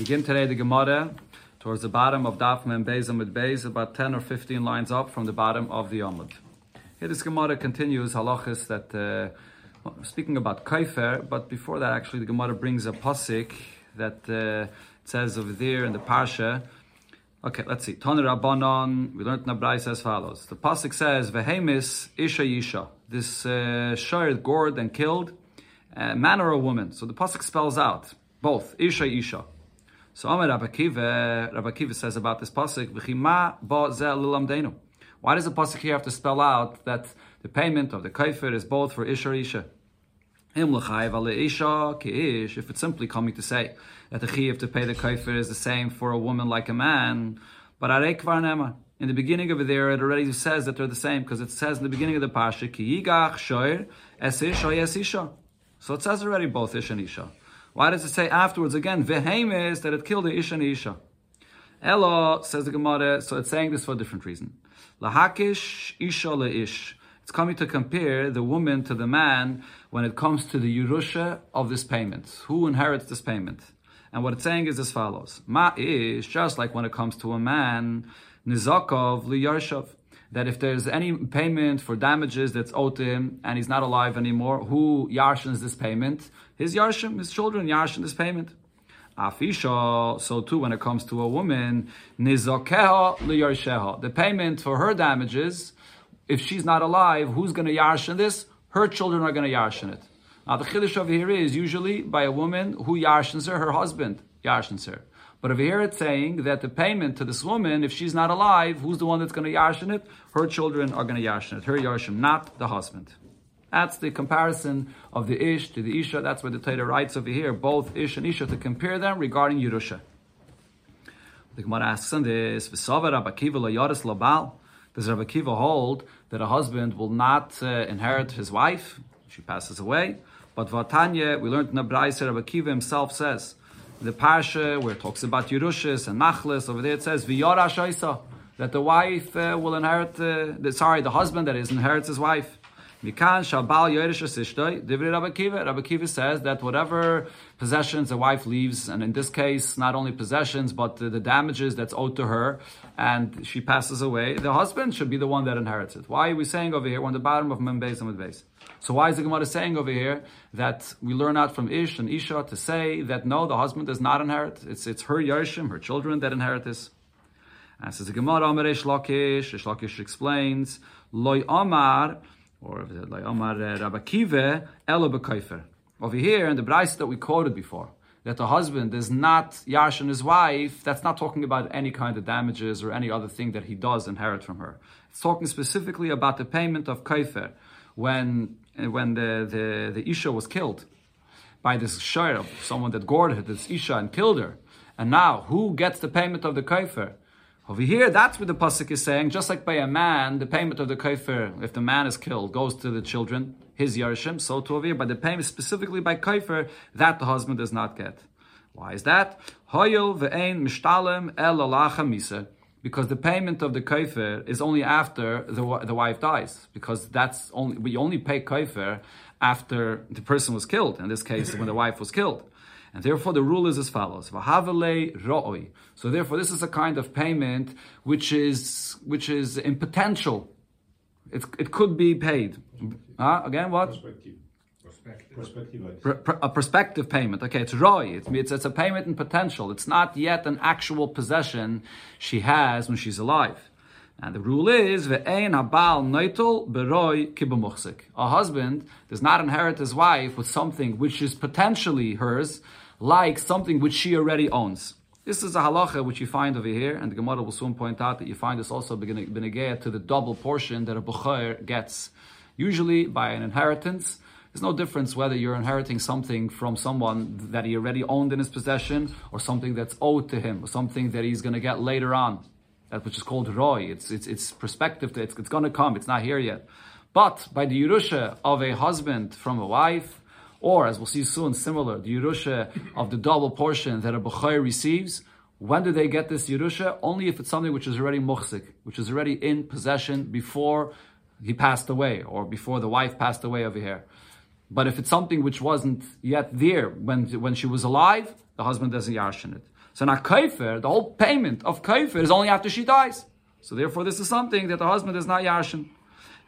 begin today the Gemara towards the bottom of Daf Mem Beis Amud Beis, about 10 or 15 lines up from the bottom of the Amud. Here this Gemara continues halachas that, uh, speaking about Kaifer, but before that actually the Gemara brings a pasik that uh, says over there in the Parsha, Okay, let's see. Tana Rabbanon, we learned the as follows. The pasuk says, "Vehemis isha yisha." This uh, shared, gored, and killed, uh, man or a woman. So the pasuk spells out both isha isha. So Amar Rabbi Kiva, Rabbi Kiva says about this pasuk, "V'chima ba ze lilamdenu." Why does the pasuk here have to spell out that the payment of the kaifer is both for isha or isha? If it's simply coming to say that the chiyuv to pay the kaifer is the same for a woman like a man, but in the beginning of it there, it already says that they're the same because it says in the beginning of the parsha, ki yigach es isha. So it says already both ish and isha. Why does it say afterwards again, is that it killed the ish and isha? Elo, says the Gemara, so it's saying this for a different reason. Lahakish isha ish. It's coming to compare the woman to the man when it comes to the Yerusha of this payment. Who inherits this payment? And what it's saying is as follows. Ma is just like when it comes to a man, nizakov liyarshav. That if there's any payment for damages that's owed to him and he's not alive anymore, who yarshins this payment? His yarshim, his children yarshin this payment. Afisha, so too when it comes to a woman, nizakeha liyarsheha. The payment for her damages if she's not alive, who's going to yarshin this? Her children are going to yarshin it. Now the chiddush over here is usually by a woman who yarshins her, her husband yarshins her. But over here it's saying that the payment to this woman, if she's not alive, who's the one that's going to yarshin it? Her children are going to yarshin it. Her yarshim, not the husband. That's the comparison of the ish to the isha. That's where the Torah writes over here, both ish and isha, to compare them regarding Yerusha. The Gemara asks on this, does Rabbi hold that a husband will not uh, inherit his wife? She passes away. But Vatanya, we learned in the Braise, Rabbi himself says, the Parsha where it talks about Yerushas and Nachlis, over there it says, V'yara that the wife uh, will inherit, uh, the, sorry, the husband that is inherits his wife. Mikan Shabal Yerush Asishtoi, Divri Rabbi Kiva. Rabbi Kiva says that whatever possessions a wife leaves, and in this case, not only possessions, but the, the, damages that's owed to her, and she passes away, the husband should be the one that inherits it. Why are we saying over here, we're on the bottom of Membeis and Medbeis. So why is the Gemara saying over here that we learn out from Ish and Isha to say that no, the husband does not inherit? It's, it's her Yershim, her children that inherit this. And says the Gemara, Amar Reish Lakish, Reish Lakish explains, Loi Amar, or if it's like Omar Rabakive Rabbi Kiva, Over here in the Bryce that we quoted before, that the husband is not Yarshin his wife, that's not talking about any kind of damages or any other thing that he does inherit from her. It's talking specifically about the payment of Kaifer when uh, when the, the, the Isha was killed by this shire someone that gored her, this Isha, and killed her. And now, who gets the payment of the Kaifer? Over here, that's what the pasuk is saying. Just like by a man, the payment of the kaifer, if the man is killed, goes to the children, his yarshim. So to over here, by the payment specifically by kaifer, that the husband does not get. Why is that? Ve'ein mishtalem el. Because the payment of the kaifer is only after the, the wife dies. Because that's only we only pay kaifer after the person was killed. In this case, when the wife was killed. And therefore, the rule is as follows: roi. So therefore, this is a kind of payment which is which is in potential. It, it could be paid. Again, what? Perspective. a prospective payment. Okay, it's roi. It's, it's, it's a payment in potential. It's not yet an actual possession she has when she's alive. And the rule is ve'ein habal noitel beroi kibamuchsik. A husband does not inherit his wife with something which is potentially hers, like something which she already owns. This is a halacha which you find over here, and the Gemara will soon point out that you find this also benegeya to the double portion that a bukhar gets. Usually by an inheritance, there's no difference whether you're inheriting something from someone that he already owned in his possession, or something that's owed to him, or something that he's going to get later on. That which is called roy. It's it's it's perspective. To, it's, it's going to come. It's not here yet. But by the Yerusha of a husband from a wife, or, as we'll see soon, similar, the Yerusha of the double portion that a Bukhari receives, when do they get this Yerusha? Only if it's something which is already muhsik, which is already in possession before he passed away, or before the wife passed away over here. But if it's something which wasn't yet there when, when she was alive, the husband doesn't yarshin it. So now kaifer, the whole payment of kaifer is only after she dies. So therefore, this is something that the husband is not yarshin.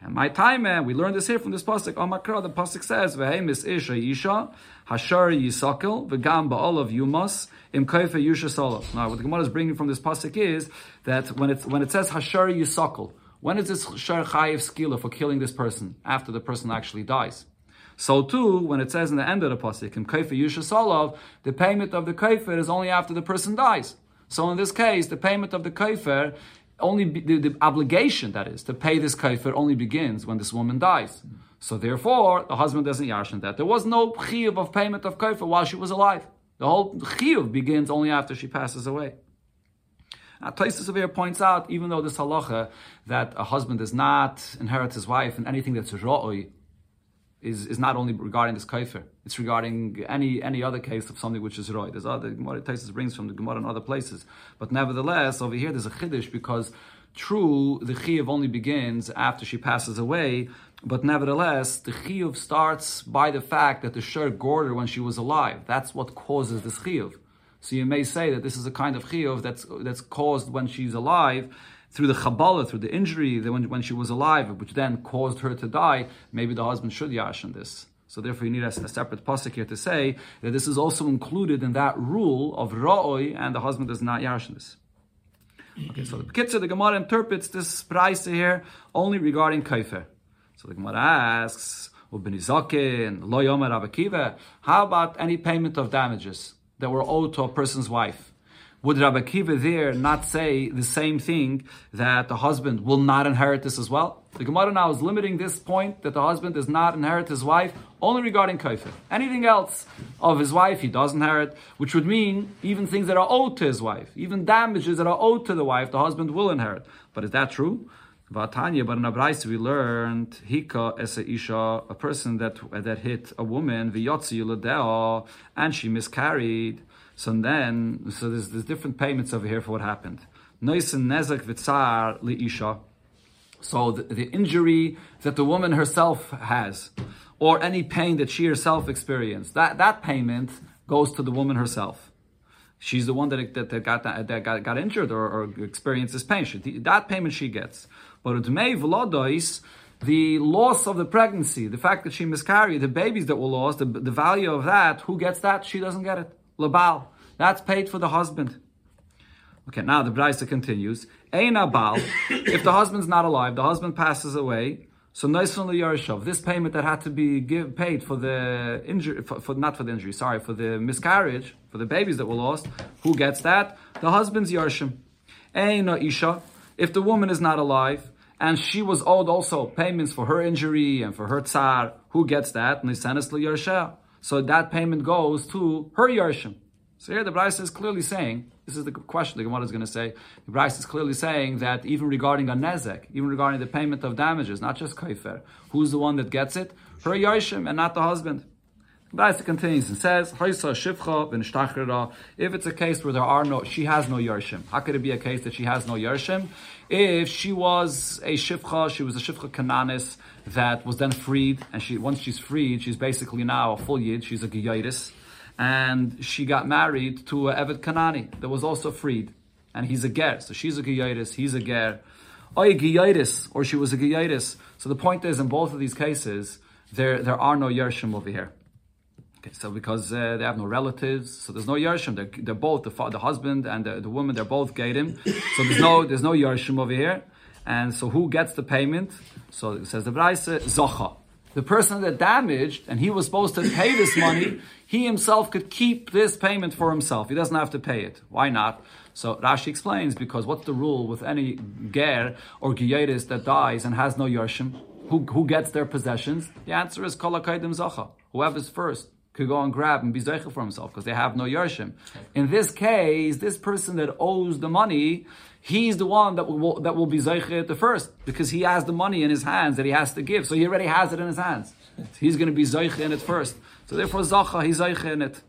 And my time, man, we learned this here from this pasuk. Amakra, the pasuk says, "Vehemis isha isha hashar yisakel v'gam ba'olav yumas im kaifa yusha solo." Now, what the Gemara is bringing from this pasuk is that when it when it says hashar yisakel, when is this shar chayiv skila for killing this person after the person actually dies? So too, when it says in the end of the pasuk, "Im kaifa yusha solov," the payment of the kaifer is only after the person dies. So in this case, the payment of the kaifer only be, the, the, obligation that is to pay this kaifer only begins when this woman dies. So therefore, the husband doesn't yarshin that. There was no chiyuv of payment of kaifer while she was alive. The whole chiyuv begins only after she passes away. Now, Taisus here points out, even though this halacha that a husband does not inherit his wife and anything that's ra'oi, is, is not only regarding this kaifer, it's regarding any any other case of something which is roy. There's other Gemara Tosfos brings from the Gemara in other places. But nevertheless, over here there's a chiddush because true, the chiyuv only begins after she passes away, but nevertheless, the chiyuv starts by the fact that the shir her when she was alive. That's what causes this chiyuv. So you may say that this is a kind of chiyuv that's that's caused when she's alive, through the Kabbalah, through the injury that when, when she was alive, which then caused her to die, maybe the husband should yashin this. So therefore, you need a, a separate pasuk here to say that this is also included in that rule of ra'oi, and the husband does not yashin this. Okay, so the Kitzur, the Gemara interprets this price here only regarding kaifer. So the Gemara asks, how about any payment of damages that were owed to a person's wife? Would Rabbi Kiva there not say the same thing that the husband will not inherit this as well? The Gemara now is limiting this point that the husband does not inherit his wife only regarding kaifer. Anything else of his wife he does inherit, which would mean even things that are owed to his wife, even damages that are owed to the wife, the husband will inherit. But is that true? Vatanya, but in Abraisa we learned hika a isha, a person that that hit a woman v'yotzi and she miscarried. So then, so there's, there's different payments over here for what happened. Noisen nezek v'tzar li'isha. So the, the, injury that the woman herself has, or any pain that she herself experienced, that, that payment goes to the woman herself. She's the one that, that, that got, that got, got injured or, or experiences pain. She, that payment she gets. But utmei v'lodois, the loss of the pregnancy, the fact that she miscarried, the babies that were lost, the, the value of that, who gets that? She doesn't get it. Labal. That's paid for the husband. Okay, now the Braisa continues. Eina if the husband's not alive, the husband passes away, so Noisun Yarshav, this payment that had to be give, paid for the injury, for, for, not for the injury, sorry, for the miscarriage, for the babies that were lost, who gets that? The husband's Yarshim. Eina Isha, if the woman is not alive, and she was owed also payments for her injury and for her tsar, who gets that? Nisanis Yarshav. So that payment goes to her Yarshim. So here the Bryce is clearly saying, this is the question the Gemara is going to say, the Bryce is clearly saying that even regarding a nezek, even regarding the payment of damages, not just kaifer, who's the one that gets it? Her Yarshim and not the husband. The Bryce continues and says, If it's a case where there are no, she has no Yarshim. How could it be a case that she has no Yarshim? If she was a Shifcha, she was a Shifcha Kananis that was then freed, and she once she's freed, she's basically now a full Yid, she's a Giyaitis and she got married to Evet Kanani that was also freed, and he's a ger. So she's a giyaitis, he's a ger. Or a giyaitis, or she was a giyaitis. So the point is, in both of these cases, there there are no yershim over here. Okay, so because uh, they have no relatives, so there's no yershim. They're, they're both the, the husband and the, the woman. They're both gaidim. So there's no there's no yershim over here. And so who gets the payment? So it says the Braise, Zocha the person that damaged and he was supposed to pay this money, he himself could keep this payment for himself. He doesn't have to pay it. Why not? So Rashi explains because what's the rule with any ger or giyeris that dies and has no yershim? Who, who gets their possessions? The answer is kol zacha. Whoever's first could go and grab and be zeicha for himself because they have no yershim. In this case, this person that owes the money, he's the one that will that will be zeicha the first because he has the money in his hands that he has to give. So he already has it in his hands. He's going to be zeicha in it first. So therefore, zacha he's zeicha in it.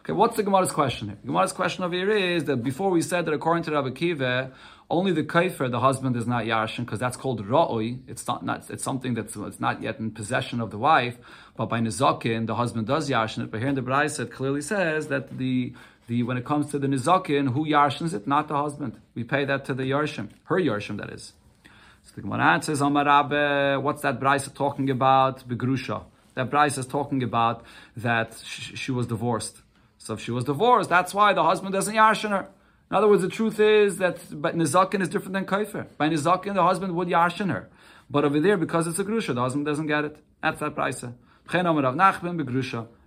Okay, what's the Gemara's question here? Gemara's question over here is that before we said that according to Rabbi Kiva, only the kaifer, the husband, is not yashin because that's called ra'oi. It's not, not it's something that's it's not yet in possession of the wife. But by nezakin, the husband does yashin it. But here in the Braisa, it clearly says that the the when it comes to the nizakin, who yarshins it? Not the husband. We pay that to the yarshim, her yarshim, that is. So the Gemara Amar what's that Brisa talking about? Begrusha. That Brisa is talking about that sh- she was divorced. So if she was divorced, that's why the husband doesn't yarshin her. In other words, the truth is that but nizakin is different than kaifer. By nizakin, the husband would yarshin her. But over there, because it's a grusha, the husband doesn't get it. That's that Brisa.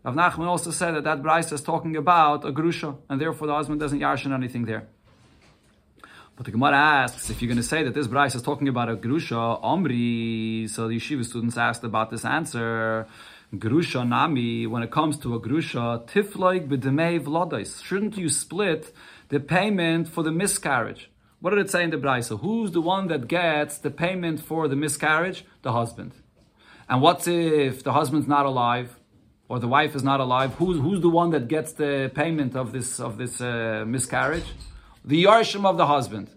Rav Nachman also said that that Brisa is talking about a grusha, and therefore the husband doesn't yarshin anything there. But the Gemara asks, if you're going to say that this Brisa is talking about a grusha, Omri, so the yeshiva students asked about this answer. Grusha nami, when it comes to a grusha, tifloik b'demei v'lodais. Shouldn't you split the payment for the miscarriage? What did it say in the Brisa? Who's the one that gets the payment for the miscarriage? The husband. And what if the husband's not alive? Or the wife is not alive, who's, who's the one that gets the payment of this of this uh, miscarriage? The yarshim of the husband.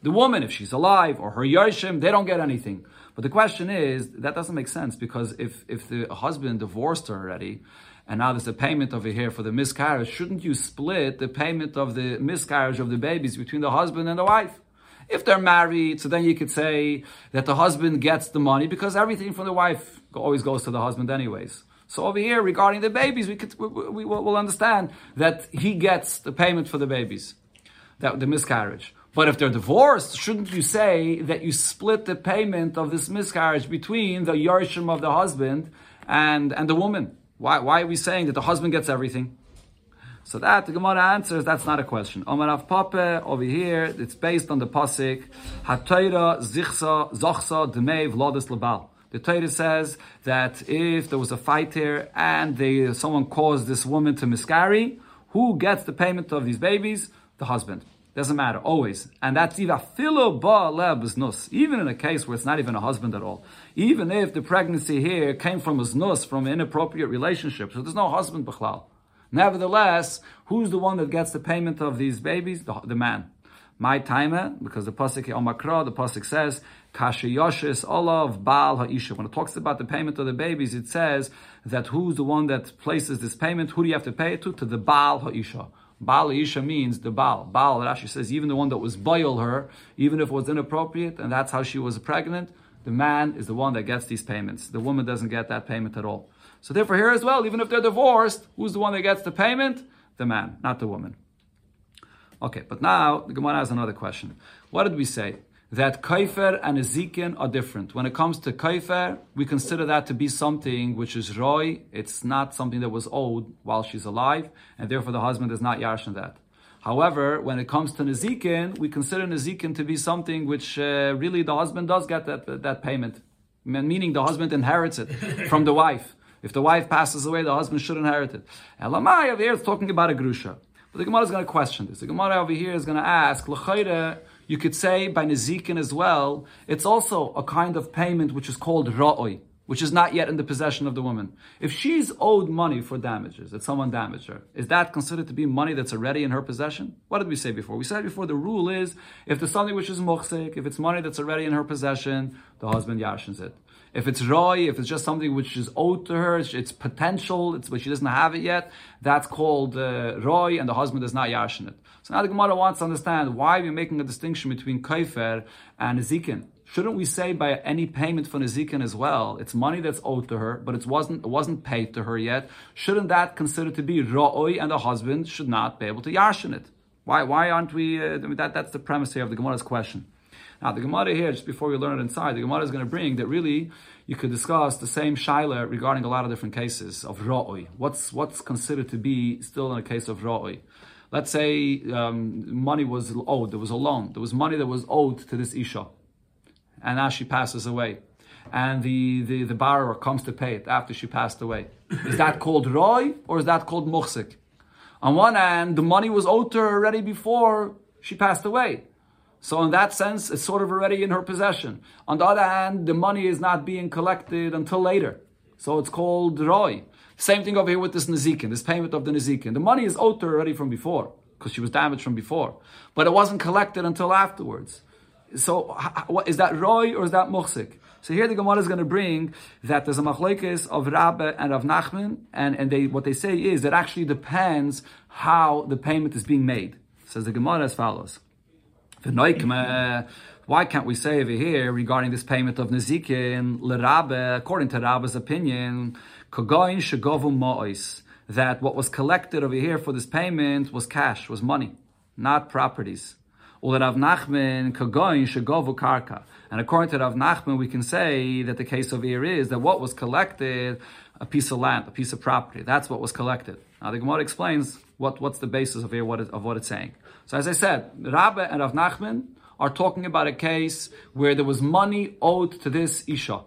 The woman, if she's alive, or her yarshim, they don't get anything. But the question is, that doesn't make sense because if, if the husband divorced her already, and now there's a payment over here for the miscarriage, shouldn't you split the payment of the miscarriage of the babies between the husband and the wife? If they're married, so then you could say that the husband gets the money because everything from the wife always goes to the husband anyways. So over here, regarding the babies, we could we, we will understand that he gets the payment for the babies, that the miscarriage. But if they're divorced, shouldn't you say that you split the payment of this miscarriage between the yarshim of the husband and, and the woman? Why, why are we saying that the husband gets everything? So that the Gemara answers that's not a question. Omar Rav Papa over here, it's based on the pasuk Hatayra Zichsa Zochsa Dmei Vlodis Labal. The Torah says that if there was a fight here and they, someone caused this woman to miscarry, who gets the payment of these babies? The husband. Doesn't matter, always. And that's even even in a case where it's not even a husband at all. Even if the pregnancy here came from a znus, from an inappropriate relationship, so there's no husband b'chlal. Nevertheless, who's the one that gets the payment of these babies? The, the man. My timer, because the pasuk on Makra, the pasuk says, Kasha Yoshis Olav Baal Ha'isha. When it talks about the payment of the babies, it says that who's the one that places this payment? Who do you have to pay it to? To the Baal Ha'isha. Baal Ha'isha means the Baal. Baal, Rashi says, even the one that was boil her, even if it was inappropriate, and that's how she was pregnant, the man is the one that gets these payments. The woman doesn't get that payment at all. So therefore here as well, even if they're divorced, who's the one that gets the payment? The man, not the woman. Okay, but now the Gemara has another question. What did we say? that kaifer and ezikin are different. When it comes to kaifer, we consider that to be something which is roy. It's not something that was owed while she's alive, and therefore the husband is not yarshin that. However, when it comes to nezikin, we consider nezikin to be something which uh, really the husband does get that, that payment, meaning the husband inherits it from the wife. If the wife passes away, the husband should inherit it. Elamai over here is talking about a grusha. But the Gemara is going to question this. The Gemara over here is going to ask, you could say by Nezikin as well, it's also a kind of payment which is called Ra'oi, which is not yet in the possession of the woman. If she's owed money for damages, that someone damaged her, is that considered to be money that's already in her possession? What did we say before? We said before the rule is if there's something which is muhsik, if it's money that's already in her possession, the husband yashins it. If it's roy, if it's just something which is owed to her, it's, potential, it's but she doesn't have it yet, that's called uh, roy, and the husband does not yashin it. So now the Gemara wants to understand why we're making a distinction between kaifer and ezikin. Shouldn't we say by any payment for Nezikin as well, it's money that's owed to her, but it wasn't it wasn't paid to her yet? Shouldn't that considered to be ra'oi, and the husband should not be able to yashin it? Why why aren't we? Uh, that that's the premise here of the Gemara's question. Now, the Gemara here, just before we learn it inside, the Gemara is going to bring that really you could discuss the same shaila regarding a lot of different cases of ra'oi. What's what's considered to be still in a case of ra'oi? Let's say um, money was owed, there was a loan, there was money that was owed to this isha, and now she passes away, and the, the, the borrower comes to pay it after she passed away. Is that called roy or is that called muhsik? On one hand, the money was owed to her already before she passed away. So in that sense, it's sort of already in her possession. On the other hand, the money is not being collected until later. So it's called roy. Same thing over here with this Nezikin, this payment of the Nezikin. The money is owed to her already from before, because she was damaged from before. But it wasn't collected until afterwards. so what, is that roy or is that muchsik? So here the Gemara is going to bring that there's a machlekes of Rabbe and of Nachman, and, and they what they say is that actually depends how the payment is being made. Says the Gemara as follows. Uh, why can't we say over here regarding this payment of Nezikin, L'Rabbe, according to Rabbe's opinion, Kogoin Shagovu Ma'ois, that what was collected over here for this payment was cash, was money, not properties. And according to Rav Nachman, we can say that the case over here is that what was collected, a piece of land, a piece of property. That's what was collected. Now the Gemara explains what, what's the basis of here of what it's saying. So as I said, Rabbe and Rav Nachman are talking about a case where there was money owed to this Isha.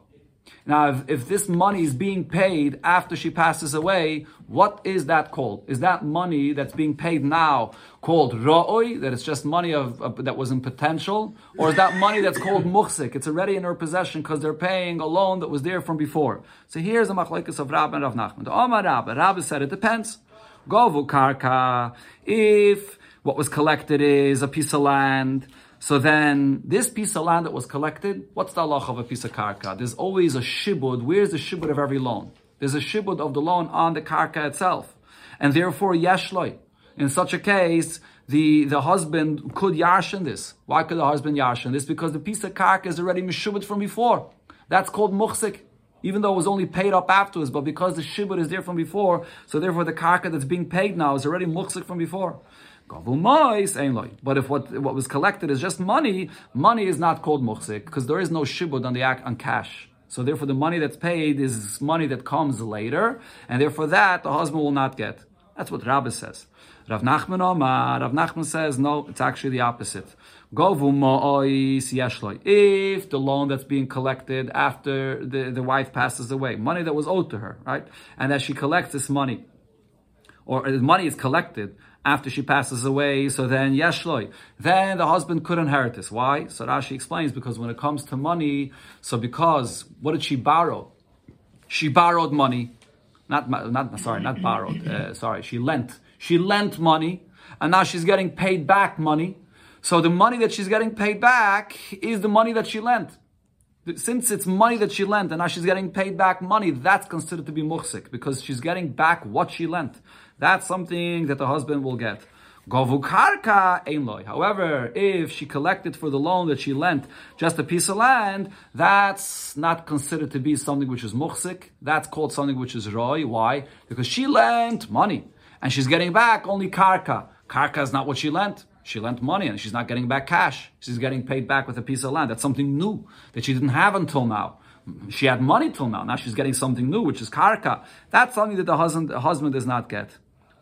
Now, if, if, this money is being paid after she passes away, what is that called? Is that money that's being paid now called ra'oi, that it's just money of, of, that was in potential? Or is that money that's called muhsik? It's already in her possession because they're paying a loan that was there from before. So here's the machlekes of Rab and Rav Nachman. Omar Rab, Rab said it depends. Govu karka, if what was collected is a piece of land, so then, this piece of land that was collected, what's the Allah of a piece of karka? There's always a shibud. Where's the shibud of every loan? There's a shibud of the loan on the karka itself. And therefore, yeshloi. In such a case, the, the husband could yarshin this. Why could the husband yarshin this? Because the piece of karka is already mishubad from before. That's called muhsik. Even though it was only paid up afterwards, but because the shibud is there from before, so therefore the karka that's being paid now is already muhsik from before. But if what, what was collected is just money, money is not called muhsik because there is no shibud on the act on cash. So therefore, the money that's paid is money that comes later, and therefore that the husband will not get. That's what Rabbi says. Rav Nachman Omar, Rav Nachman says no, it's actually the opposite. If the loan that's being collected after the, the wife passes away, money that was owed to her, right, and that she collects this money, or the money is collected after she passes away, so then yeshloi. Then the husband could inherit this. Why? So Rashi explains because when it comes to money, so because what did she borrow? She borrowed money, not not sorry, not borrowed. Uh, sorry, she lent. She lent money, and now she's getting paid back money. So the money that she's getting paid back is the money that she lent. Since it's money that she lent and now she's getting paid back money, that's considered to be muhsik because she's getting back what she lent. That's something that the husband will get. However, if she collected for the loan that she lent just a piece of land, that's not considered to be something which is muhsik. That's called something which is roy. Why? Because she lent money and she's getting back only karka. Karka is not what she lent. She lent money and she's not getting back cash. She's getting paid back with a piece of land. That's something new that she didn't have until now. She had money till now. Now she's getting something new, which is karka. That's something that the husband, the husband does not get.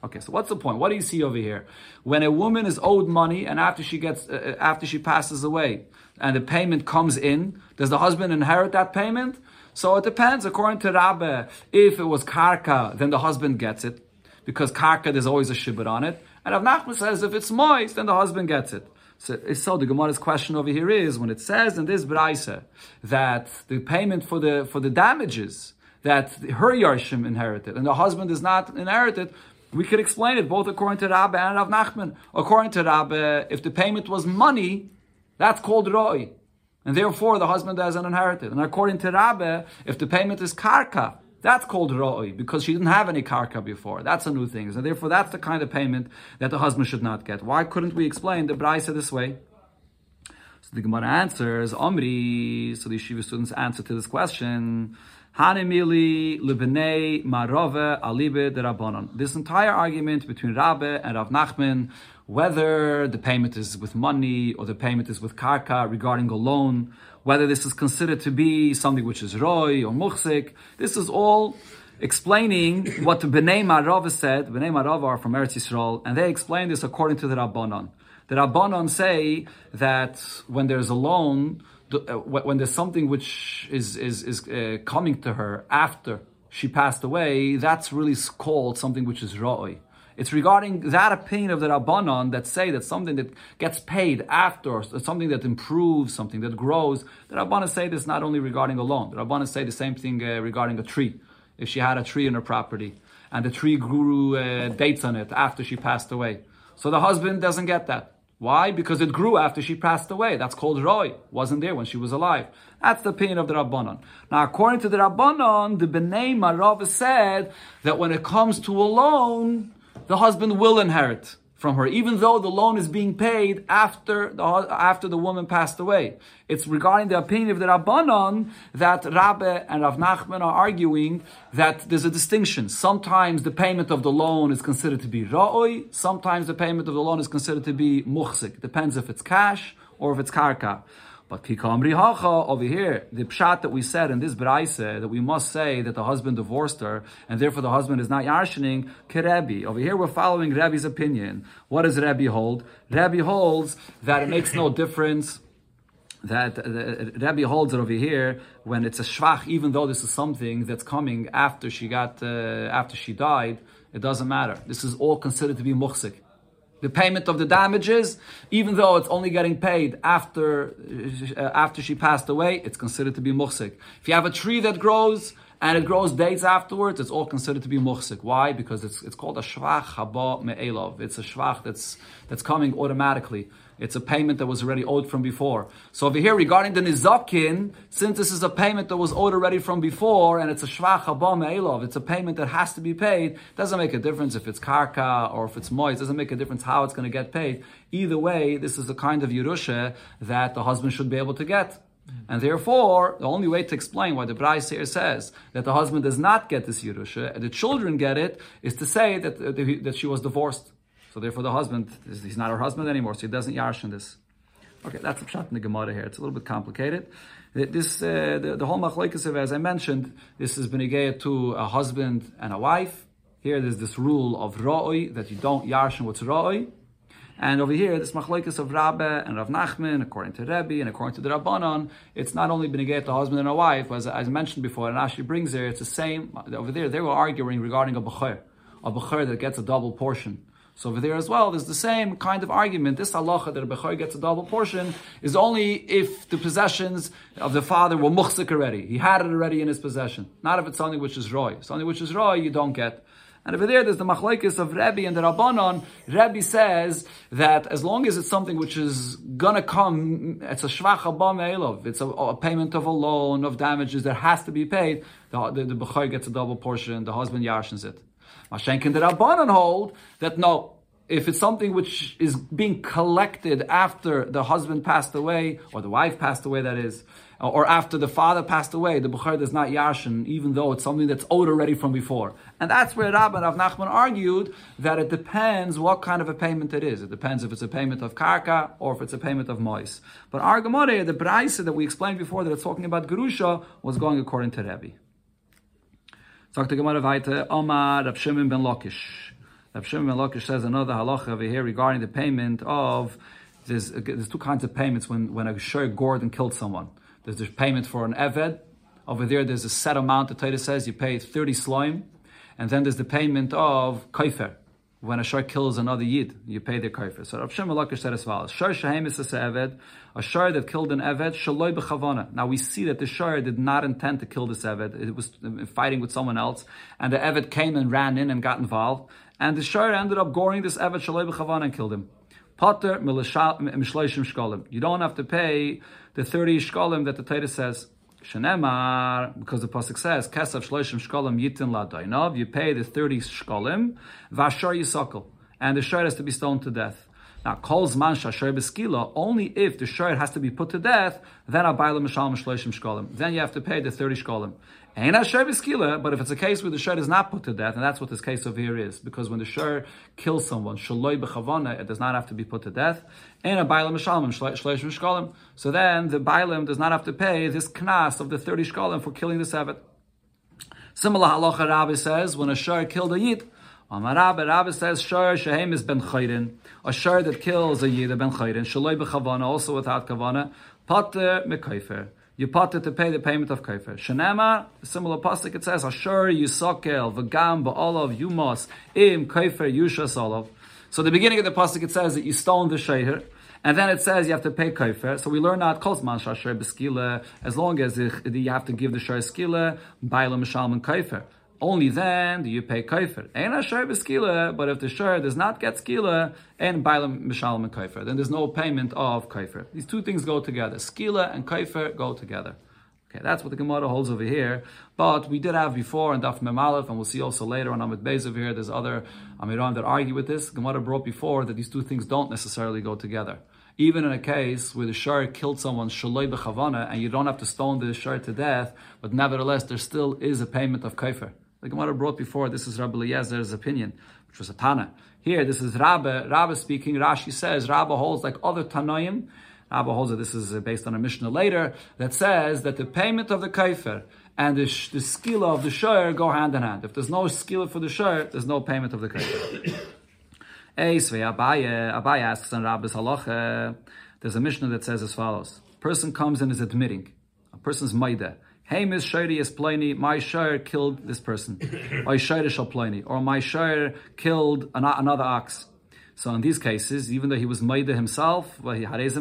Okay, so what's the point? What do you see over here? When a woman is owed money and after she gets, uh, uh, after she passes away, and the payment comes in, does the husband inherit that payment? So it depends. According to Rabbe, if it was karka, then the husband gets it because karka there's always a shibud on it. And Rav Nachman says if it's moist, then the husband gets it. So, so the Gemara's question over here is when it says in this brayse that the payment for the for the damages that her yarshim inherited and the husband is not inherited, we could explain it both according to Rabbi and Rav Nachman. According to Rabbi, if the payment was money, that's called roi. And therefore the husband doesn't inherit it. And according to Rabbi, if the payment is karka, that's called roi, because she didn't have any karka before. That's a new thing. And therefore that's the kind of payment that the husband should not get. Why couldn't we explain the Braisa this way? So the Gemara answers, Omri, so the Yeshiva students answer to this question. Hanemili libnei marove alibe derabanan. This entire argument between Rabbe and Rav Nachman, whether the payment is with money or the payment is with karka regarding a loan, whether this is considered to be something which is roy or muhsik, this is all explaining what the Bnei Marava said. Bnei Marava are from Eretz Yisrael, and they explain this according to the Rabbanon. The Rabbanon say that when there's a loan, when there's something which is is is uh, coming to her after she passed away, that's really called something which is roi. It's regarding that opinion of the Rabbanon that say that something that gets paid after, something that improves, something that grows. The Rabbanon say this not only regarding a loan. The Rabbanon say the same thing uh, regarding a tree. If she had a tree in her property and the tree grew uh, dates on it after she passed away, so the husband doesn't get that. Why? Because it grew after she passed away. That's called Roy. Wasn't there when she was alive. That's the opinion of the Rabbanon. Now, according to the Rabbanon, the Bnei Marav said that when it comes to a loan, the husband will inherit from her, even though the loan is being paid after the after the woman passed away. It's regarding the opinion of the Rabbanon that Rabbe and Rav Nachman are arguing that there's a distinction. Sometimes the payment of the loan is considered to be ra'oi, sometimes the payment of the loan is considered to be muhsik. Depends if it's cash or if it's karka. But Kikamri Hacha, over here, the pshat that we said in this braise, that we must say that the husband divorced her, and therefore the husband is not yarshening, Kerebi. Over here we're following Rebbe's opinion. What does Rebbe hold? Rebbe holds that it makes no difference that uh, Rabbi holds it over here when it's a shvach, even though this is something that's coming after she got uh, after she died, it doesn't matter. This is all considered to be muhsik the payment of the damages, even though it's only getting paid after uh, after she passed away, it's considered to be muhsik. If you have a tree that grows and it grows days afterwards, it's all considered to be muhsik. Why? Because it's, it's called a shvach haba me'elov. It's a shvach that's that's coming automatically. It's a payment that was already owed from before. So over here, regarding the nizakin, since this is a payment that was owed already from before, and it's a shvach haba me'elov, it's a payment that has to be paid. Doesn't make a difference if it's karka or if it's moist. Doesn't make a difference how it's going to get paid. Either way, this is a kind of yerusha that the husband should be able to get. And therefore, the only way to explain why the Bryce here says that the husband does not get this Yerusha and the children get it is to say that, uh, that she was divorced. So therefore, the husband, he's not her husband anymore, so he doesn't yarshin this. Okay, that's the pshat in the Gemara here. It's a little bit complicated. This, uh, the, the whole machlokes, as I mentioned, this is been to a husband and a wife. Here, there's this rule of roi that you don't yarshin what's roi. And over here, this machlokes of Rabbe and Rav Nachman, according to Rebbe and according to the Rabbanon, it's not only been a husband and a wife, as, as mentioned before, and Rashi brings there, it's the same. Over there, they were arguing regarding a bechor, a bechor that gets a double portion. So over there as well, there's the same kind of argument. This halacha that a bechor gets a double portion is only if the possessions of the father were muhsik already. He had it already in his possession. Not if it's something which is roy. Something which is roy, you don't get. And over there, there's the machlekes of Rebbe and the Rabbanon. Rebbe says that as long as it's something which is gonna come, it's a shvach elov, it's a, a, payment of a loan, of damages that has to be paid, the, the, the gets a double portion, the husband yarshins it. Mashenk and the Rabbanon hold that no, if it's something which is being collected after the husband passed away, or the wife passed away, that is, or after the father passed away, the Bukhari does not yashin, even though it's something that's owed already from before. And that's where Rabbi Rav Nachman argued that it depends what kind of a payment it is. It depends if it's a payment of karka or if it's a payment of mois. But our Gemara, the Braisa that we explained before that it's talking about Gerusha, was going according to Rebbe. Sagt the Gemara weiter, Omar Rav Shimon ben Lakish. Rav Shimon ben Lakish says another halacha over here regarding the payment of, there's, there's two kinds of payments when, when a shir gored and killed someone. There's the payment for an Eved. Over there, there's a set amount, the Torah says you pay 30 slime. And then there's the payment of Kaifer. When a shar kills another Yid, you pay the Kaifer. So Rav Shimon Lakish said as follows. Shar Shahem is Eved. A shar that killed an Eved, Shaloi B'chavana. Now we see that the shar did not intend to kill this Eved. It was uh, fighting with someone else. And the Eved came and ran in and got involved. And the shar ended up goring this Eved, Shaloi B'chavana, and killed him. Potter Mishloishim Shkolim. You don't have to pay the 30 shkolim that the Torah says. Shenemar, because the pasuk says, "Kesav shloishim shkolim yitin la You pay the 30 shkolim, vashar yisakol, and the shor has to be stoned to death. Now, calls man shashar beskila only if the shor has to be put to death. Then abayla mishal shloishim shkolim. Then you have to pay the 30 shkolim. Ain't a but if it's a case where the shur is not put to death, and that's what this case of here is, because when the shur kills someone, shaloi b'chavana, it does not have to be put to death. Ain't a bailam mishalim, shleish shkalim. So then the bailam does not have to pay this knas of the 30 shkalim for killing the seven. Similar halacha Rabbi says, when a shur killed a yid, Amarabe Rabbi says, shur shehem is ben chayrin. A shur that kills a yid, ben chayrin, shaloi b'chavana, also without kavana, pater mekayfer you it to pay the payment of kafir. Shanema, similar pasuk, it says, Ashur Yusakel, Vagam Ba'olav Yumos, Im Kafir Yushas Olav. So the beginning of the pasuk, it says that you stone the sheher, and then it says you have to pay kafir. So we learn that Kozman Shasher Beskila, as long as you have to give the sheher skila, Bailam Shalman kafir. Only then do you pay kaifer. Ein asher b'skila, but if the share does not get skila, and bailam mishalom and kaifer, then there's no payment of kaifer. These two things go together. Skila and kaifer go together. Okay, that's what the Gemara holds over here. But we did have before in Daf Mem Aleph, and we'll see also later on Amid Beis over here, there's other Amiram that argue with this. Gemara brought before that these two things don't necessarily go together. Even in a case where the shar killed someone shaloi b'chavana, and you don't have to stone the shar to death, but nevertheless there still is a payment of kaifer. The Gemara brought before, this is Rabbi Eliezer's opinion, which was a Tana. Here, this is Rabbi, Rabbi speaking, Rashi says, Rabbi holds like other Tanoim, Abba holds that this is based on a Mishnah later that says that the payment of the kaifer and the, the skila of the shor go hand in hand. If there's no skila for the shor, there's no payment of the kaifer. Abaye Abaye asks on Rabbi's halacha, there's a Mishnah that says as follows. A person comes and is admitting, a person's maida. Hey, Miss Shari is pliny. My shire killed this person. My shall pliny, or my shire killed another ox. So in these cases, even though he was Maida himself, based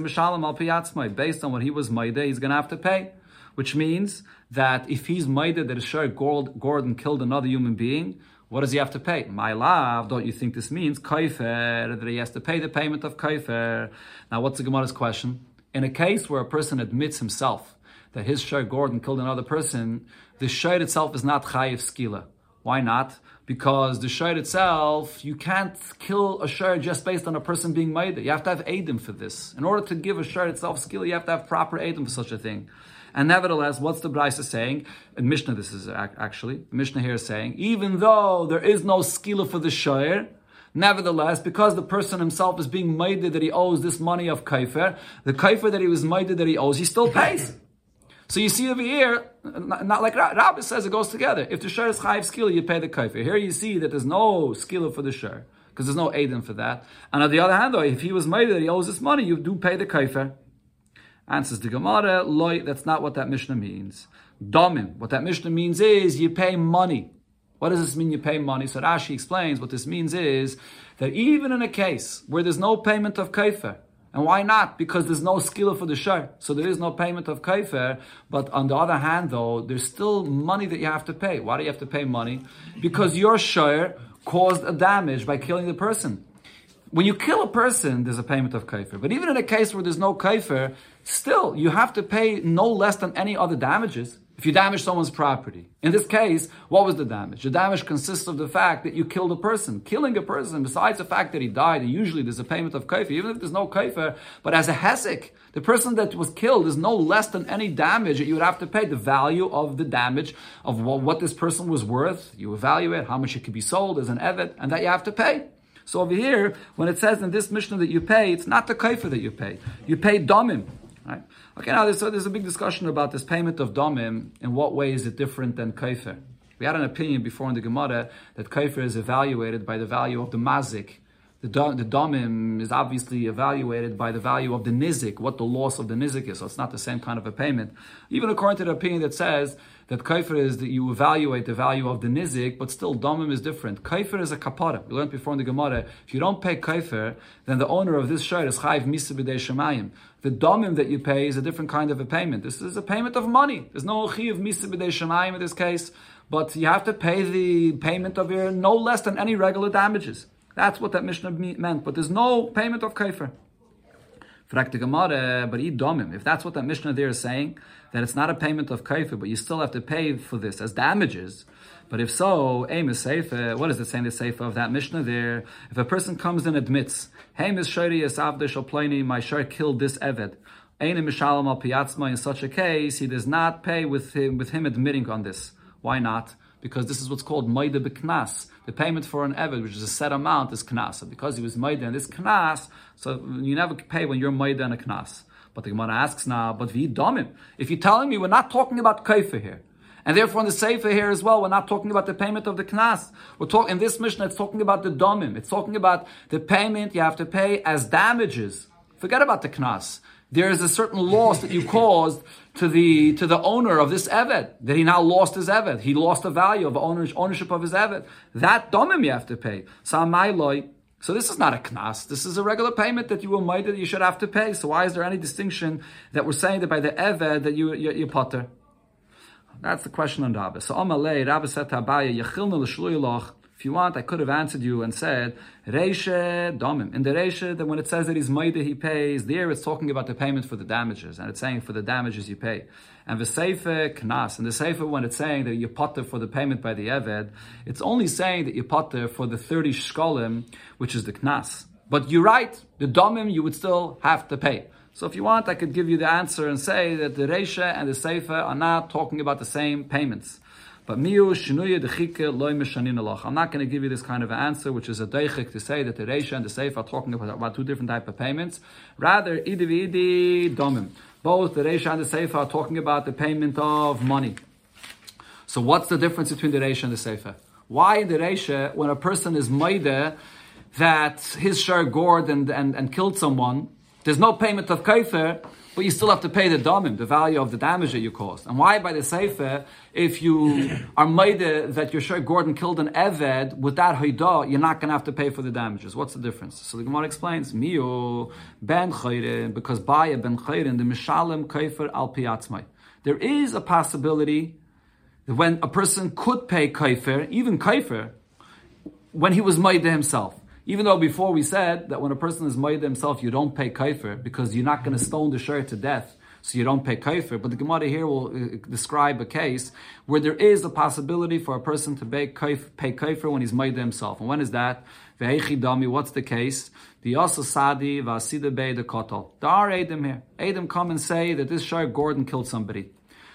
on what he was Maida, he's going to have to pay. Which means that if he's Maida that Shar Gordon killed another human being, what does he have to pay? My love, don't you think this means kaifer, that he has to pay the payment of kaifer? Now, what's the Gemara's question? In a case where a person admits himself that his Shar Gordon killed another person, the Shar itself is not chayiv skila. Why not? Because the shayr itself, you can't kill a shayr just based on a person being made. You have to have Adim for this. In order to give a shayr itself Skila, you have to have proper Adim for such a thing. And nevertheless, what's the Brisa saying? In Mishnah, this is actually, Mishnah here is saying, even though there is no skila for the shayr, Nevertheless, because the person himself is being made that he owes this money of kaifer, the kaifer that he was made that he owes, he still pays. So you see over here, not, like Rabbi says, it goes together. If the share is chayiv skill, you pay the kaifer. Here you see that there's no skill for the share because there's no aiden for that. And on the other hand, though, if he was made that he owes this money, you do pay the kaifer. Answers the Gemara, loy, that's not what that Mishnah means. Domim, what that Mishnah means is you pay money. What does this mean you pay money? So Rashi explains what this means is that even in a case where there's no payment of kaifer, and why not? Because there's no skill for the share. So there is no payment of kaifer. But on the other hand, though, there's still money that you have to pay. Why do you have to pay money? Because your share caused a damage by killing the person. When you kill a person, there's a payment of kaifer. But even in a case where there's no kaifer, still you have to pay no less than any other damages if you damage someone's property. In this case, what was the damage? The damage consists of the fact that you killed a person. Killing a person, besides the fact that he died, and usually there's a payment of kaifer, even if there's no kaifer, but as a hesek, the person that was killed is no less than any damage that you would have to pay. The value of the damage of what, what this person was worth, you evaluate how much it could be sold as an evet, and that you have to pay. So over here, when it says in this Mishnah that you pay, it's not the kaifer that you pay. You pay domim. Right? Okay, now there's, so there's a big discussion about this payment of domim. In what way is it different than kaifer? We had an opinion before in the Gemara that kaifer is evaluated by the value of the mazik. The, the domim is obviously evaluated by the value of the nizik, what the loss of the nizik is. So it's not the same kind of a payment. Even according to the opinion that says that kaifer is that you evaluate the value of the nizik, but still domim is different. Kaifer is a kapara. We learned before in the Gemara, if you don't pay kaifer, then the owner of this share is chayv misabidei shemayim. The domim that you pay is a different kind of a payment. This is a payment of money. There's no chiv misabidei shemayim in this case, but you have to pay the payment of your no less than any regular damages. That's what that Mishnah meant. But there's no payment of kaifer. But if that's what that Mishnah there is saying, that it's not a payment of kaifer, but you still have to pay for this as damages. But if so, aim is safe. Uh, what is it saying the safe of that Mishnah there? If a person comes and admits, Hey, Miss Shari Shalplani, my shar killed this Eved. In such a case, he does not pay with him with him admitting on this. Why not? because this is what's called Maida B'Knas. The payment for an Eved, which is a set amount, is Knas. So because he was Maida and this Knas, so you never pay when you're Maida and a Knas. But the Gemara asks now, but vi. If you're telling me we're not talking about kaifer here, and therefore in the Sefer here as well, we're not talking about the payment of the Knas. We're talking, in this Mishnah, it's talking about the domim. It's talking about the payment you have to pay as damages. Forget about the Knas there is a certain loss that you caused to the to the owner of this evet that he now lost his evet. He lost the value of ownership of his evet. That domim you have to pay. So I'm so this is not a knas. This is a regular payment that you will make that you should have to pay. So why is there any distinction that we're saying that by the evet that you you, you potter? That's the question on Rabbi. So Amalei, Rabbi said to Abaye, Yechilna l'shluyloch, if you want, I could have answered you and said, Reisha domim. In the Reisha, that when it says that he's Maida, he pays, there it's talking about the payment for the damages, and it's saying for the damages you pay. And the Seifa Knas, and the Seifa, when it's saying that you potter for the payment by the Eved, it's only saying that you potter for the 30 shkolim, which is the Knas. But you're right, the domim you would still have to pay. So if you want, I could give you the answer and say that the Reisha and the Seifa are not talking about the same payments. But miu loy mishanin alach. I'm not going to give you this kind of an answer, which is a deichik to say that the Reisha and the Seif are talking about, about two different type of payments. Rather, idi vidi domim. Both the Reisha and the Seif are talking about the payment of money. So what's the difference between the Reisha and the Seifa? Why in the Reisha, when a person is maida that his share gored and, and, and killed someone, there's no payment of kaifer, but you still have to pay the damim, the value of the damage that you caused. And why by the Seifa, if you are made that your share Gordon killed an Eved with that Haidah, you're not going to have to pay for the damages. What's the difference? So the Gemara explains, Mio ben Chayrin, because Baya ben Chayrin, the Mishalem Kaifer al Piatzmai. There is a possibility that when a person could pay Kaifer, even Kaifer, when he was made to himself. Even though before we said that when a person is made himself, you don't pay kaifer because you're not going to stone the share to death, so you don't pay kaifer. But the Gemara here will uh, describe a case where there is a possibility for a person to pay kaifer when he's made himself. And when is that? What's the case? The Sadi Vasida Bey the Kotel. There are Adam here. Adam come and say that this share Gordon killed somebody.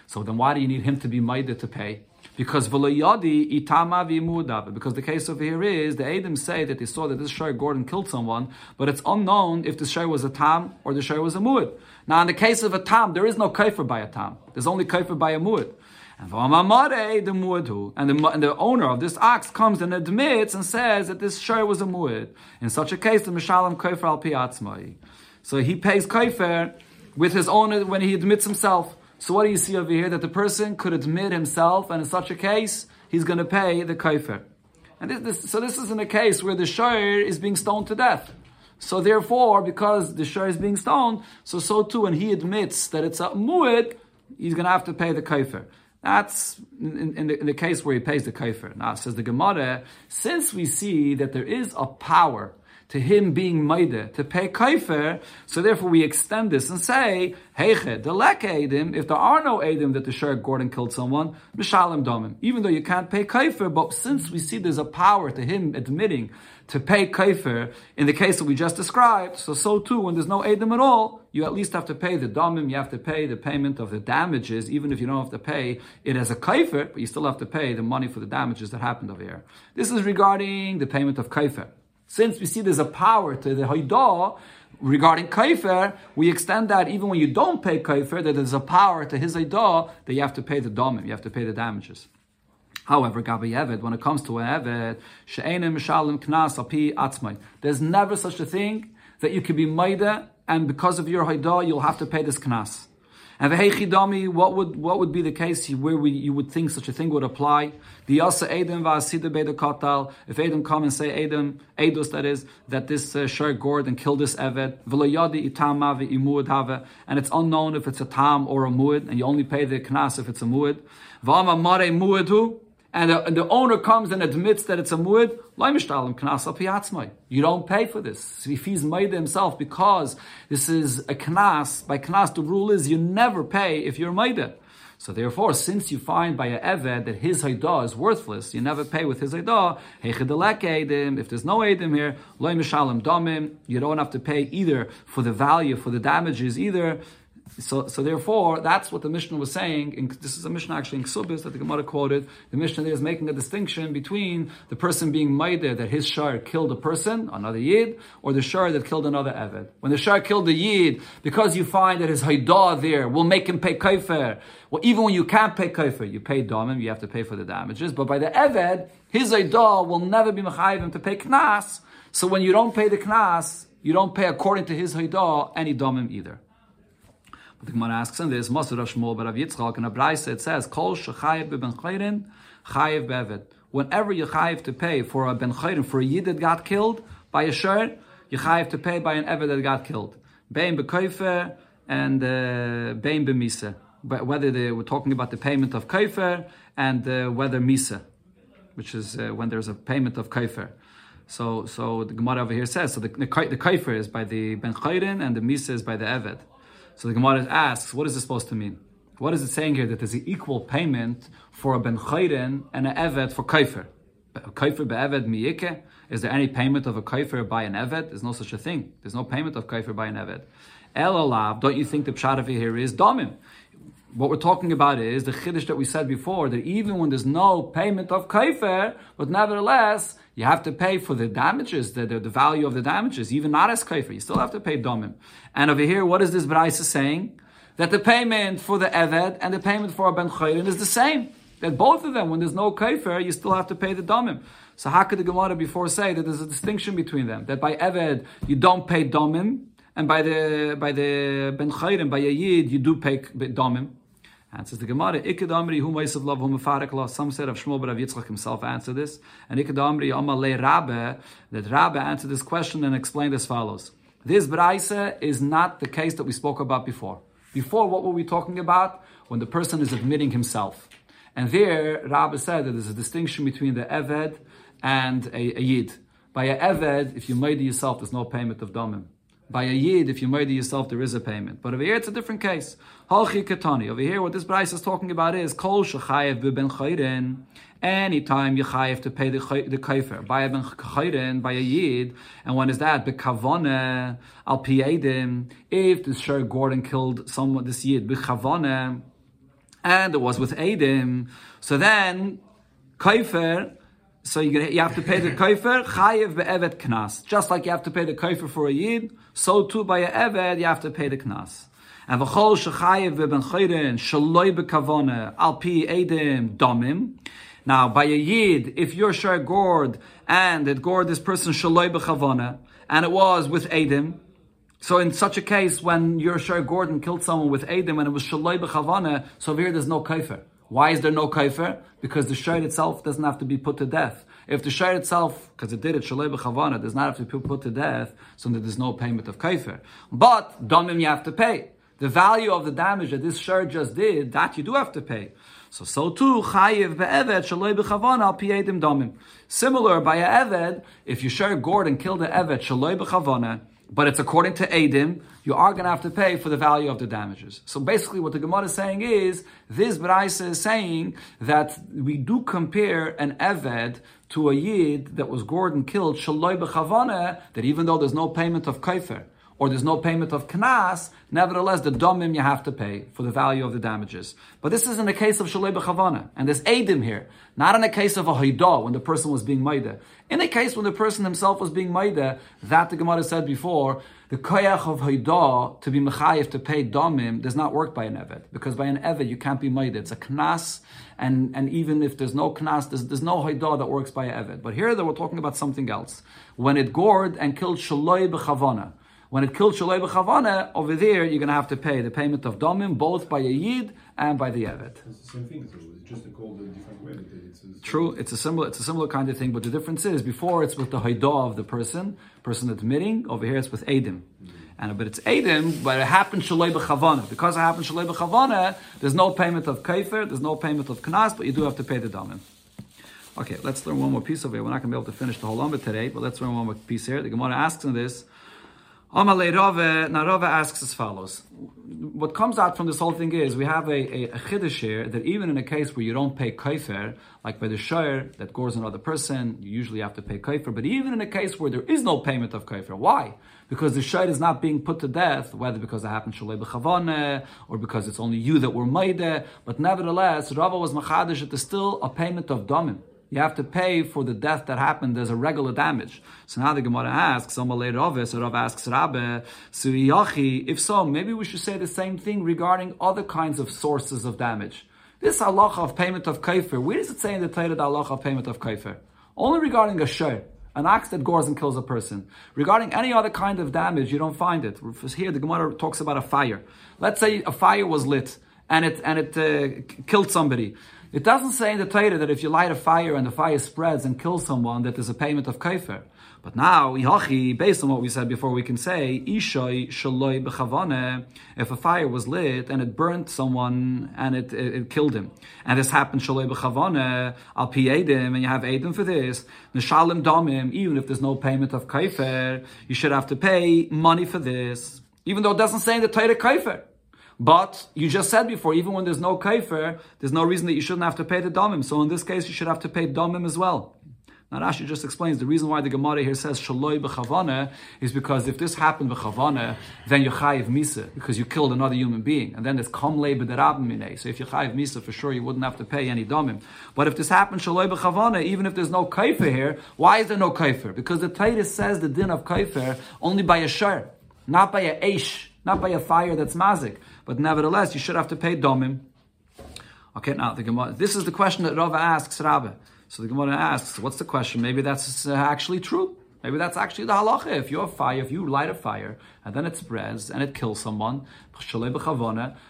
So then why do you need him to be made to pay? Because v'loyadi itama v'mudav. Because the case over here is the Adam say that they saw that this Shai Gordon killed someone, but it's unknown if the Shai was a tam or the Shai was a muad. Now in the case of a tam, there is no kaifer by a tam. There's only kaifer by a muad. And the and the, owner of this ox comes and admits and says that this share was a muad. In such a case, the mishalam kaifer al piatzmai. So he pays kaifer with his owner when he admits himself. So what do you see over here? That the person could admit himself, and in such a case, he's going to pay the kaifer. And this, this, so this isn't a case where the shayr is being stoned to death. So therefore, because the shayr is being stoned, so so too, when he admits that it's a mu'id, he's going to have to pay the kaifer. That's in, in, the, in, the, case where he pays the kaifer. Now, says the Gemara, since we see that there is a power to him being maide, to pay kaifer, so therefore we extend this and say, heiche, delek edim, if there are no edim that the Sheriff Gordon killed someone, mishalim domim. Even though you can't pay kaifer, but since we see there's a power to him admitting to pay kaifer in the case that we just described, so so too, when there's no edim at all, you at least have to pay the domim, you have to pay the payment of the damages, even if you don't have to pay it as a kaifer, but you still have to pay the money for the damages that happened over here. This is regarding the payment of kaifer. Since we see there's a power to the Haidah regarding Kaifer, we extend that even when you don't pay Kaifer, that there's a power to his Haidah that you have to pay the Domim, you have to pay the damages. However, Gabi Eved, when it comes to Eved, She'enim Shalim Knas Api Atzmai, there's never such a thing that you can be Maida and because of your Haidah, you'll have to pay this Knas. And v'heichidami, what would what would be the case where we, you would think such a thing would apply? The asa Edom v'asida beda katal. If Edom come and say Edom, Eidos that is, that this uh, gored and killed this evet, v'loyadi imuad have, and it's unknown if it's a tam or a muad, and you only pay the knas if it's a muad. V'ama mare and the, and the, owner comes and admits that it's a muad, you don't pay for this. If he's made himself because this is a knas, by knas the rule is you never pay if you're made. it. So therefore, since you find by a eved that his haidah is worthless, you never pay with his haidah. If there's no edim here, you don't have to pay either for the value, for the damages either. So, so therefore, that's what the Mishnah was saying. In, this is a Mishnah actually in Ksubis that the Gemara quoted. The Mishnah there is making a distinction between the person being Maida, that his Shar killed a person, another Yid, or the Shar that killed another Eved. When the Shar killed the Yid, because you find that his Haidah there will make him pay Kaifer. Well, even when you can't pay Kaifer, you pay Domim, you have to pay for the damages. But by the Eved, his Haidah will never be Mechayim to pay Knas. So when you don't pay the Knas, you don't pay according to his Haidah any Domim either. The Gemara asks on this, Masur Shmuel bar Rav Yitzchak, in a Braise it says, Kol shechayev ben chayrin, chayev bevet. Whenever you chayev to pay for a ben chayrin, for a yid that got killed by a shir, you chayev to pay by an evet that got killed. Bein bekoifer and uh, bein bemisa. whether they were talking about the payment of kaifer and uh, whether misa, which is uh, when there's a payment of kaifer. So, so the Gemara over here says so the the, the is by the ben chayrin and the misa is by the eved. So the Gemara asks, what is this supposed to mean? What is it saying here that there's an equal payment for a ben chayrin and an eved for kaifer? Kaifer be'eved miyike? Is there any payment of a kaifer by an eved? There's no such a thing. There's no payment of kaifer by an eved. Elalav, don't you think the pshat here is domim? What we're talking about is the chiddush that we said before that even when there's no payment of kaifer, but nevertheless you have to pay for the damages, the, the, the value of the damages, even not as kaifer. You still have to pay domim. And over here, what is this brayse saying? That the payment for the eved and the payment for a ben chayrin is the same. That both of them, when there's no kaifer, you still have to pay the domim. So how could the Gemara before say that there's a distinction between them? That by eved you don't pay domim, and by the by the ben chayrim by yid you do pay domim. Answers the Gemara, of love, whom law. Some said of Shmuel, but Rav Yitzchak himself answered this. And Ikadamri, Amalei Rabbah, that Rabbah answered this question and explained as follows. This Braise is not the case that we spoke about before. Before, what were we talking about? When the person is admitting himself. And there, Rabbi said that there's a distinction between the Eved and a, a Yid. By a Eved, if you murder yourself, there's no payment of Domim. By a Yid, if you murder yourself, there is a payment. But over here, it's a different case. Halchi Katani. Over here, what this Bryce is talking about is Kol Shechayev Ben Chayrin. Anytime you chayev to pay the the kaifer by a ben chayrin by a yid, and when is that? Bekavone al piedim. If the Sher Gordon killed someone, this yid bekavone, and it was with Adim. So then, Kaifer, so you, have to pay the Kaifer, Chayev be'evet knas. Just like you have to pay the Kaifer for a Yid, so too by a Eved, you have to pay the knas. And v'chol shechayev be'ben chayrin, shaloi be'kavone, al pi Adim, domim. Now, by a Yid, if you're shar gored, and it gored this person shaloi be'chavone, and it was with Adim, so in such a case, when Yerusha Gordon killed someone with Adam and it was Shaloi B'chavana, so here there's no kaifer. Why is there no kaifer? Because the shayr itself doesn't have to be put to death. If the shayr itself, because it did it Shaloi B'chavana, does not have to be put to death, so there's no payment of kaifer. But domim you have to pay. The value of the damage that this shayr just did, that you do have to pay. So so too chayiv be'eved shaloi b'chavana al piyedim domim. Similar by a eved, if you share gourd and kill the eved shaloi b'chavana, but it's according to Adim, you are going to have to pay for the value of the damages. So basically, what the Gemara is saying is this Braisa is saying that we do compare an Eved to a Yid that was gored and killed, that even though there's no payment of Kaifer, or there's no payment of knas, nevertheless the domim you have to pay for the value of the damages. But this is in the case of shalei b'chavana, and there's edim here, not in the case of a haidah when the person was being maida. In the case when the person himself was being maida, that the Gemara said before, the koyach of haidah to be mechayev to pay domim does not work by an eved because by an eved you can't be maida. It's a knas, and and even if there's no knas, there's, there's no haidah that works by an eved. But here that we're talking about something else. When it gored and killed shaloi b'chavana. When it killed Shalei B'chavane, over there you're going to have to pay the payment of Domim, both by a Yid and by the Evet. It's the same thing, so it's just called a different way. It's a True, it's a similar, it's a similar kind of thing, but the difference is before it's with the Haidah of the person, person admitting, over here it's with Adim. Mm-hmm. And but it's Adim, but it happened Shalei B'chavane. Because it happened Shalei B'chavane, there's no payment of Kaifer, there's no payment of Knas, but you do have to pay the Domim. Okay, let's learn one more piece of it. We're not going to be able to finish the whole number today, but let's learn one more piece here. The Gemara asks in this, Amalei Rava, now Rava asks as follows. What comes out from this whole thing is we have a, a, a chiddush here that even in a case where you don't pay kaifer, like by the shayr that gores another person, you usually have to pay kaifer. But even in a case where there is no payment of kaifer, why? Because the shayr is not being put to death, whether because it happened shalei b'chavane or because it's only you that were maide. But nevertheless, Rava was machadish that there's still a payment of domim you have to pay for the death that happened as a regular damage. So now the Gemara asks, Amalei Rava, so Rav asks Rabbah, Suriyachi, if so, maybe we should say the same thing regarding other kinds of sources of damage. This halacha of payment of kaifer, where does it say in the Torah the halacha of payment of kaifer? Only regarding a shir, an ox that gores and kills a person. Regarding any other kind of damage, you don't find it. Here, the Gemara talks about a fire. Let's say a fire was lit and it and it uh, killed somebody. It doesn't say in the Torah that if you light a fire and the fire spreads and kills someone, that there's a payment of kaifer. But now, based on what we said before, we can say, shaloi b'chavane, if a fire was lit and it burnt someone and it, it, it killed him. And this happened shaloi b'chavane, al pi edim, and you have edim for this, neshalim domim, even if there's no payment of kaifer, you should have to pay money for this. Even though it doesn't say in the Torah kaifer. But you just said before, even when there's no kaifer, there's no reason that you shouldn't have to pay the domim. So in this case, you should have to pay domim as well. Now Rashi just explains the reason why the Gemara here says shaloi b'chavana is because if this happened b'chavana, then you chayiv misa because you killed another human being, and then it's kamle b'derabim So if you chayiv misa, for sure you wouldn't have to pay any domim. But if this happened shaloi b'chavana, even if there's no kaifer here, why is there no kaifer? Because the Titus says the din of kaifer only by a shar, not by a aish, not by a fire that's mazik. But nevertheless, you should have to pay domim. Okay, now the Gemara. This is the question that Rava asks Rabbi. So the Gemara asks, what's the question? Maybe that's uh, actually true. Maybe that's actually the halacha. If you fire, if you light a fire and then it spreads and it kills someone,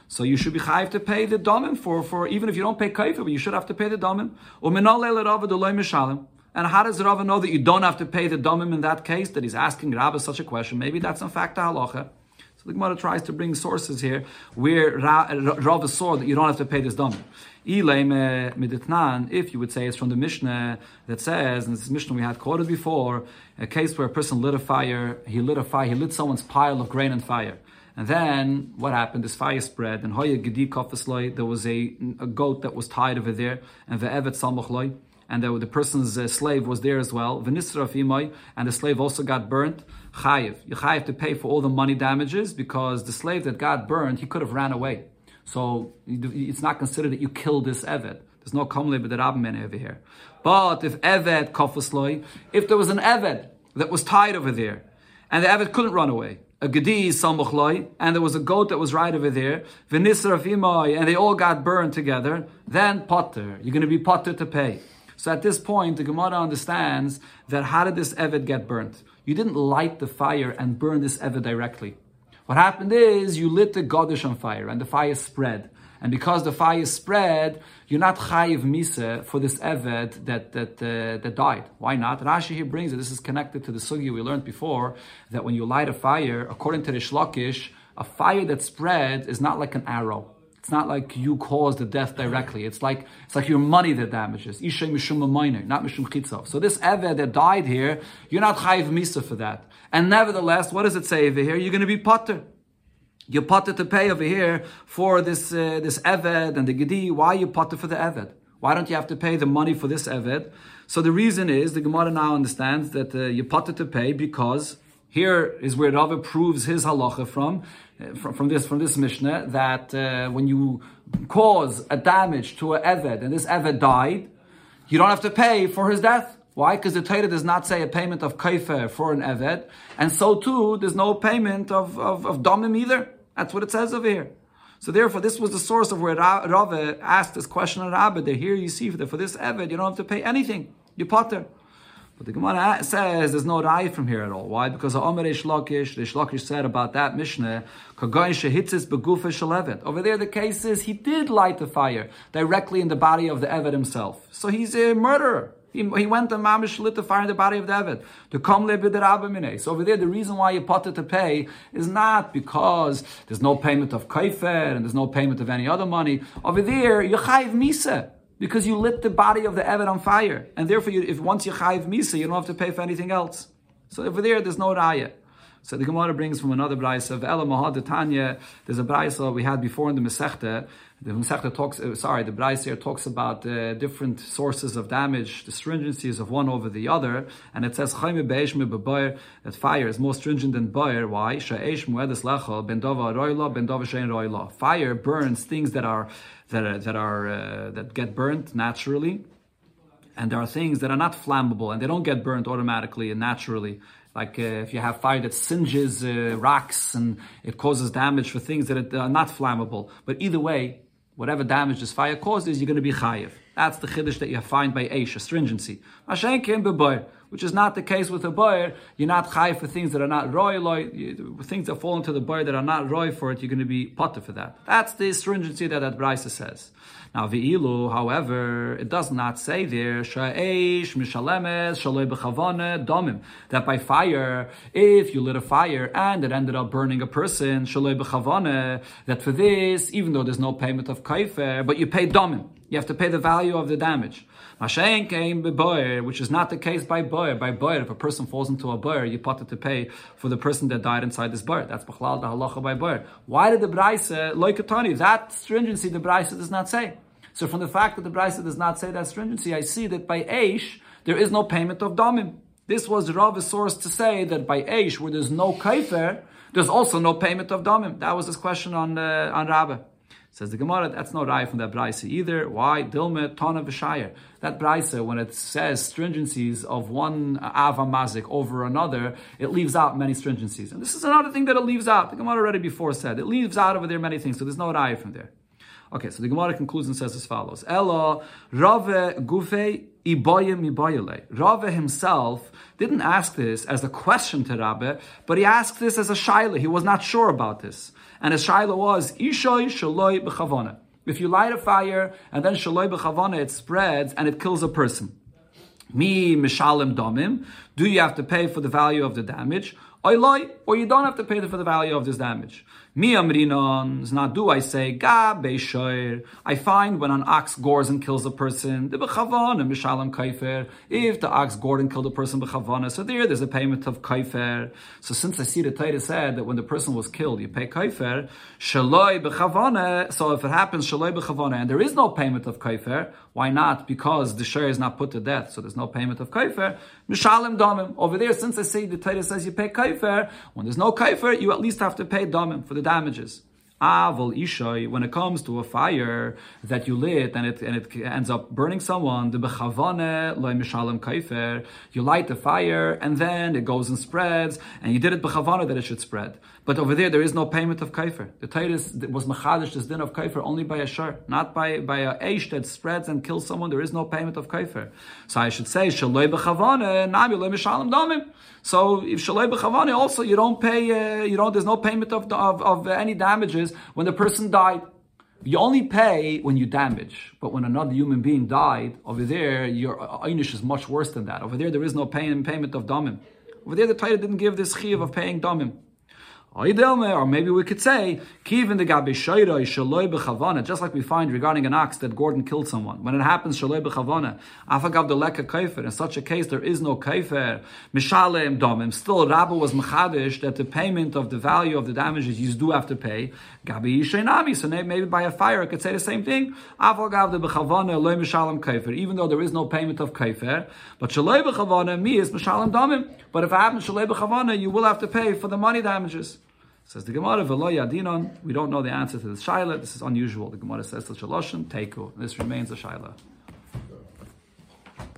so you should be chayiv to pay the domim for, for even if you don't pay kaifa, but you should have to pay the domim. And how does Rava know that you don't have to pay the domim in that case? That he's asking Rabbi such a question. Maybe that's in fact the halacha. The Gemara tries to bring sources here where Rava saw that you don't have to pay this domim. If you would say it's from the Mishnah that says, and this Mishnah we had quoted before, a case where a person lit a fire, he lit a fire, he lit someone's pile of grain and fire. And then what happened? This fire spread, and Hoya Gedi there was a, a goat that was tied over there, and the Evet Salmachloi, and the, person's uh, slave was there as well. V'nisra and the slave also got burnt. Chayiv. You chayiv to pay for all the money damages because the slave that got burned, he could have ran away. So it's not considered that you killed this Eved. There's no kamle b'derabmen over here. But if Eved kofasloi, if there was an Eved that was tied over there, and the Eved couldn't run away, a gedi samochloi, and there was a goat that was right over there, v'nisraf imai, and they all got burned together, then potter. You're going to be potter to pay. So at this point, the Gemara understands that how did this Eved get burnt? You didn't light the fire and burn this Eved directly. What happened is you lit the Godish on fire and the fire spread. And because the fire spread, you're not chayiv misa for this eved that that uh, that died. Why not? Rashi here brings it. This is connected to the sugi we learned before that when you light a fire, according to the Reish Lakish, a fire that spread is not like an arrow. It's not like you caused the death directly. It's like it's like your money that damages. Ishay mishum minor, not mishum chitzov. So this eved that died here, you're not chayiv misa for that. And nevertheless, what does it say over here? You're going to be potter. You're potter to pay over here for this uh, this eved and the gedi. Why are you potter for the eved? Why don't you have to pay the money for this eved? So the reason is the Gemara now understands that uh, you're potter to pay because here is where Rava proves his halacha from, from, from this from this Mishnah that uh, when you cause a damage to an eved and this eved died, you don't have to pay for his death. Why? Because the Torah does not say a payment of kaifer for an eved, and so too there's no payment of, of, of domim either. That's what it says over here. So therefore, this was the source of where Rava asked this question of Rabbi. That here you see that for this eved you don't have to pay anything. You potter. But the Gemara says there's no rai from here at all. Why? Because the Omer Lakish, the Lakish said about that Mishnah, Over there, the case is he did light the fire directly in the body of the Eved himself. So he's a murderer. He, he went and mamish lit the fire in the body of David. To come le So over there, the reason why you it to pay is not because there's no payment of kaifer and there's no payment of any other money. Over there, you chayv misa because you lit the body of the Eved on fire, and therefore, you, if once you chayv misa, you don't have to pay for anything else. So over there, there's no raya. So the Gemara brings from another brayse of Ela Mahad Tanya. There's a brayse that we had before in the Masechta the Masechta talks, uh, sorry, the Bryce here talks about uh, different sources of damage, the stringencies of one over the other, and it says that fire is more stringent than boyer. Why? Fire burns things that are that are, that are uh, that get burnt naturally, and there are things that are not flammable and they don't get burnt automatically and naturally. Like uh, if you have fire that singes uh, rocks and it causes damage for things that are not flammable. But either way, whatever damage this fire causes, you're going to be chayiv. That's the chiddush that you find by Eish, a stringency. Mashenkin which is not the case with a boyer. You're not chai for things that are not roy, things that fall into the boyer that are not roy for it, you're going to be potter for that. That's the stringency that that Brisa says. Now, Ve'ilu, however, it does not say there, Sha'esh, Mishalemes, Shaloi B'chavane, Domim, that by fire, if you lit a fire and it ended up burning a person, Shaloi B'chavane, that for this, even though there's no payment of kaifer, but you pay Domim. You have to pay the value of the damage. Mashayin came by which is not the case by boyer. By boyer, if a person falls into a boyer, you put to pay for the person that died inside this boyer. That's b'chlal the halacha by boyer. Why did the brayse loikatani? That stringency the brayse does not say. So from the fact that the brayse does not say that stringency, I see that by eish there is no payment of domim. This was Rav's source to say that by eish, where there's no kaifer, there's also no payment of domim. That was his question on uh, on Rabbah. Says the Gemara, that's not right from that brisa either. Why? Dilme tana v'shayir. That brisa, when it says stringencies of one ava mazik over another, it leaves out many stringencies. And this is another thing that it leaves out. The Gemara already before said it leaves out over there many things. So there's no raya from there. Okay, so the Gemara concludes and says as follows: Ella Rava Gufe Ibayim Ibayale. Rava himself didn't ask this as a question to Rabbah, but he asked this as a shaila. He was not sure about this. And his shaila was, Ishoy Shaloi B'chavana. If you light a fire and then Shaloi B'chavana, it spreads and it kills a person. Mi Mishalim Domim. Do you have to pay for the value of the damage? Or you don't have to pay for the value of this damage. Mi amrinon, do I say, ga beishoir. I find when an ox gores and kills a person, the kaifer. If the ox gored and killed a person so there, there's a payment of kaifer. So since I see the Torah said that when the person was killed, you pay kaifer. So if it happens and there is no payment of kaifer, why not? Because the share is not put to death, so there's no payment of kaifer. Mishalim damim. Over there, since I see the Torah says you pay kaifer, when there's no kaifer, you at least have to pay damim for the damages. Avol ishoy, when it comes to a fire that you lit and it and it ends up burning someone, the bechavane loy mishalem kaifer, you light the fire and then it goes and spreads, and you did it bechavane that it should spread. But over there, there is no payment of kaifer. The Titus was machadish this din of kaifer only by a shar, not by by a eish that spreads and kills someone. There is no payment of kaifer. So I should say shaloi loy mishalem domim. So if shaloi bechavane also you don't pay, uh, you don't. There's no payment of of, of any damages when the person died. You only pay when you damage, but when another human being died, over there your einish is much worse than that. Over there, there is no pay, payment of damim. Over there, the Torah didn't give this chiv of paying damim. Or maybe we could say, Kivin the Gabi Shaira Shaloi just like we find regarding an ox that Gordon killed someone. When it happens, Shaloi Bechavana, Afagav the Leka Kaifer. In such a case, there is no Kaifer. Mishalem Domim. Still, Rabba was Machadish that the payment of the value of the damages you do have to pay. Gabi Yishainami. So maybe by a fire, I could say the same thing. Afagav the Bechavana, Loi Mishalem Kaifer. Even though there is no payment of Kaifer. But Shaloi Bechavana, me is Mishalem Domim. But if it happens Shaloi Bechavana, you will have to pay for the money damages. Says the Gemara, V'lo yadinon, we don't know the answer to this shaila. This is unusual. The Gemara says to Shaloshin, Teku. This remains a shaila.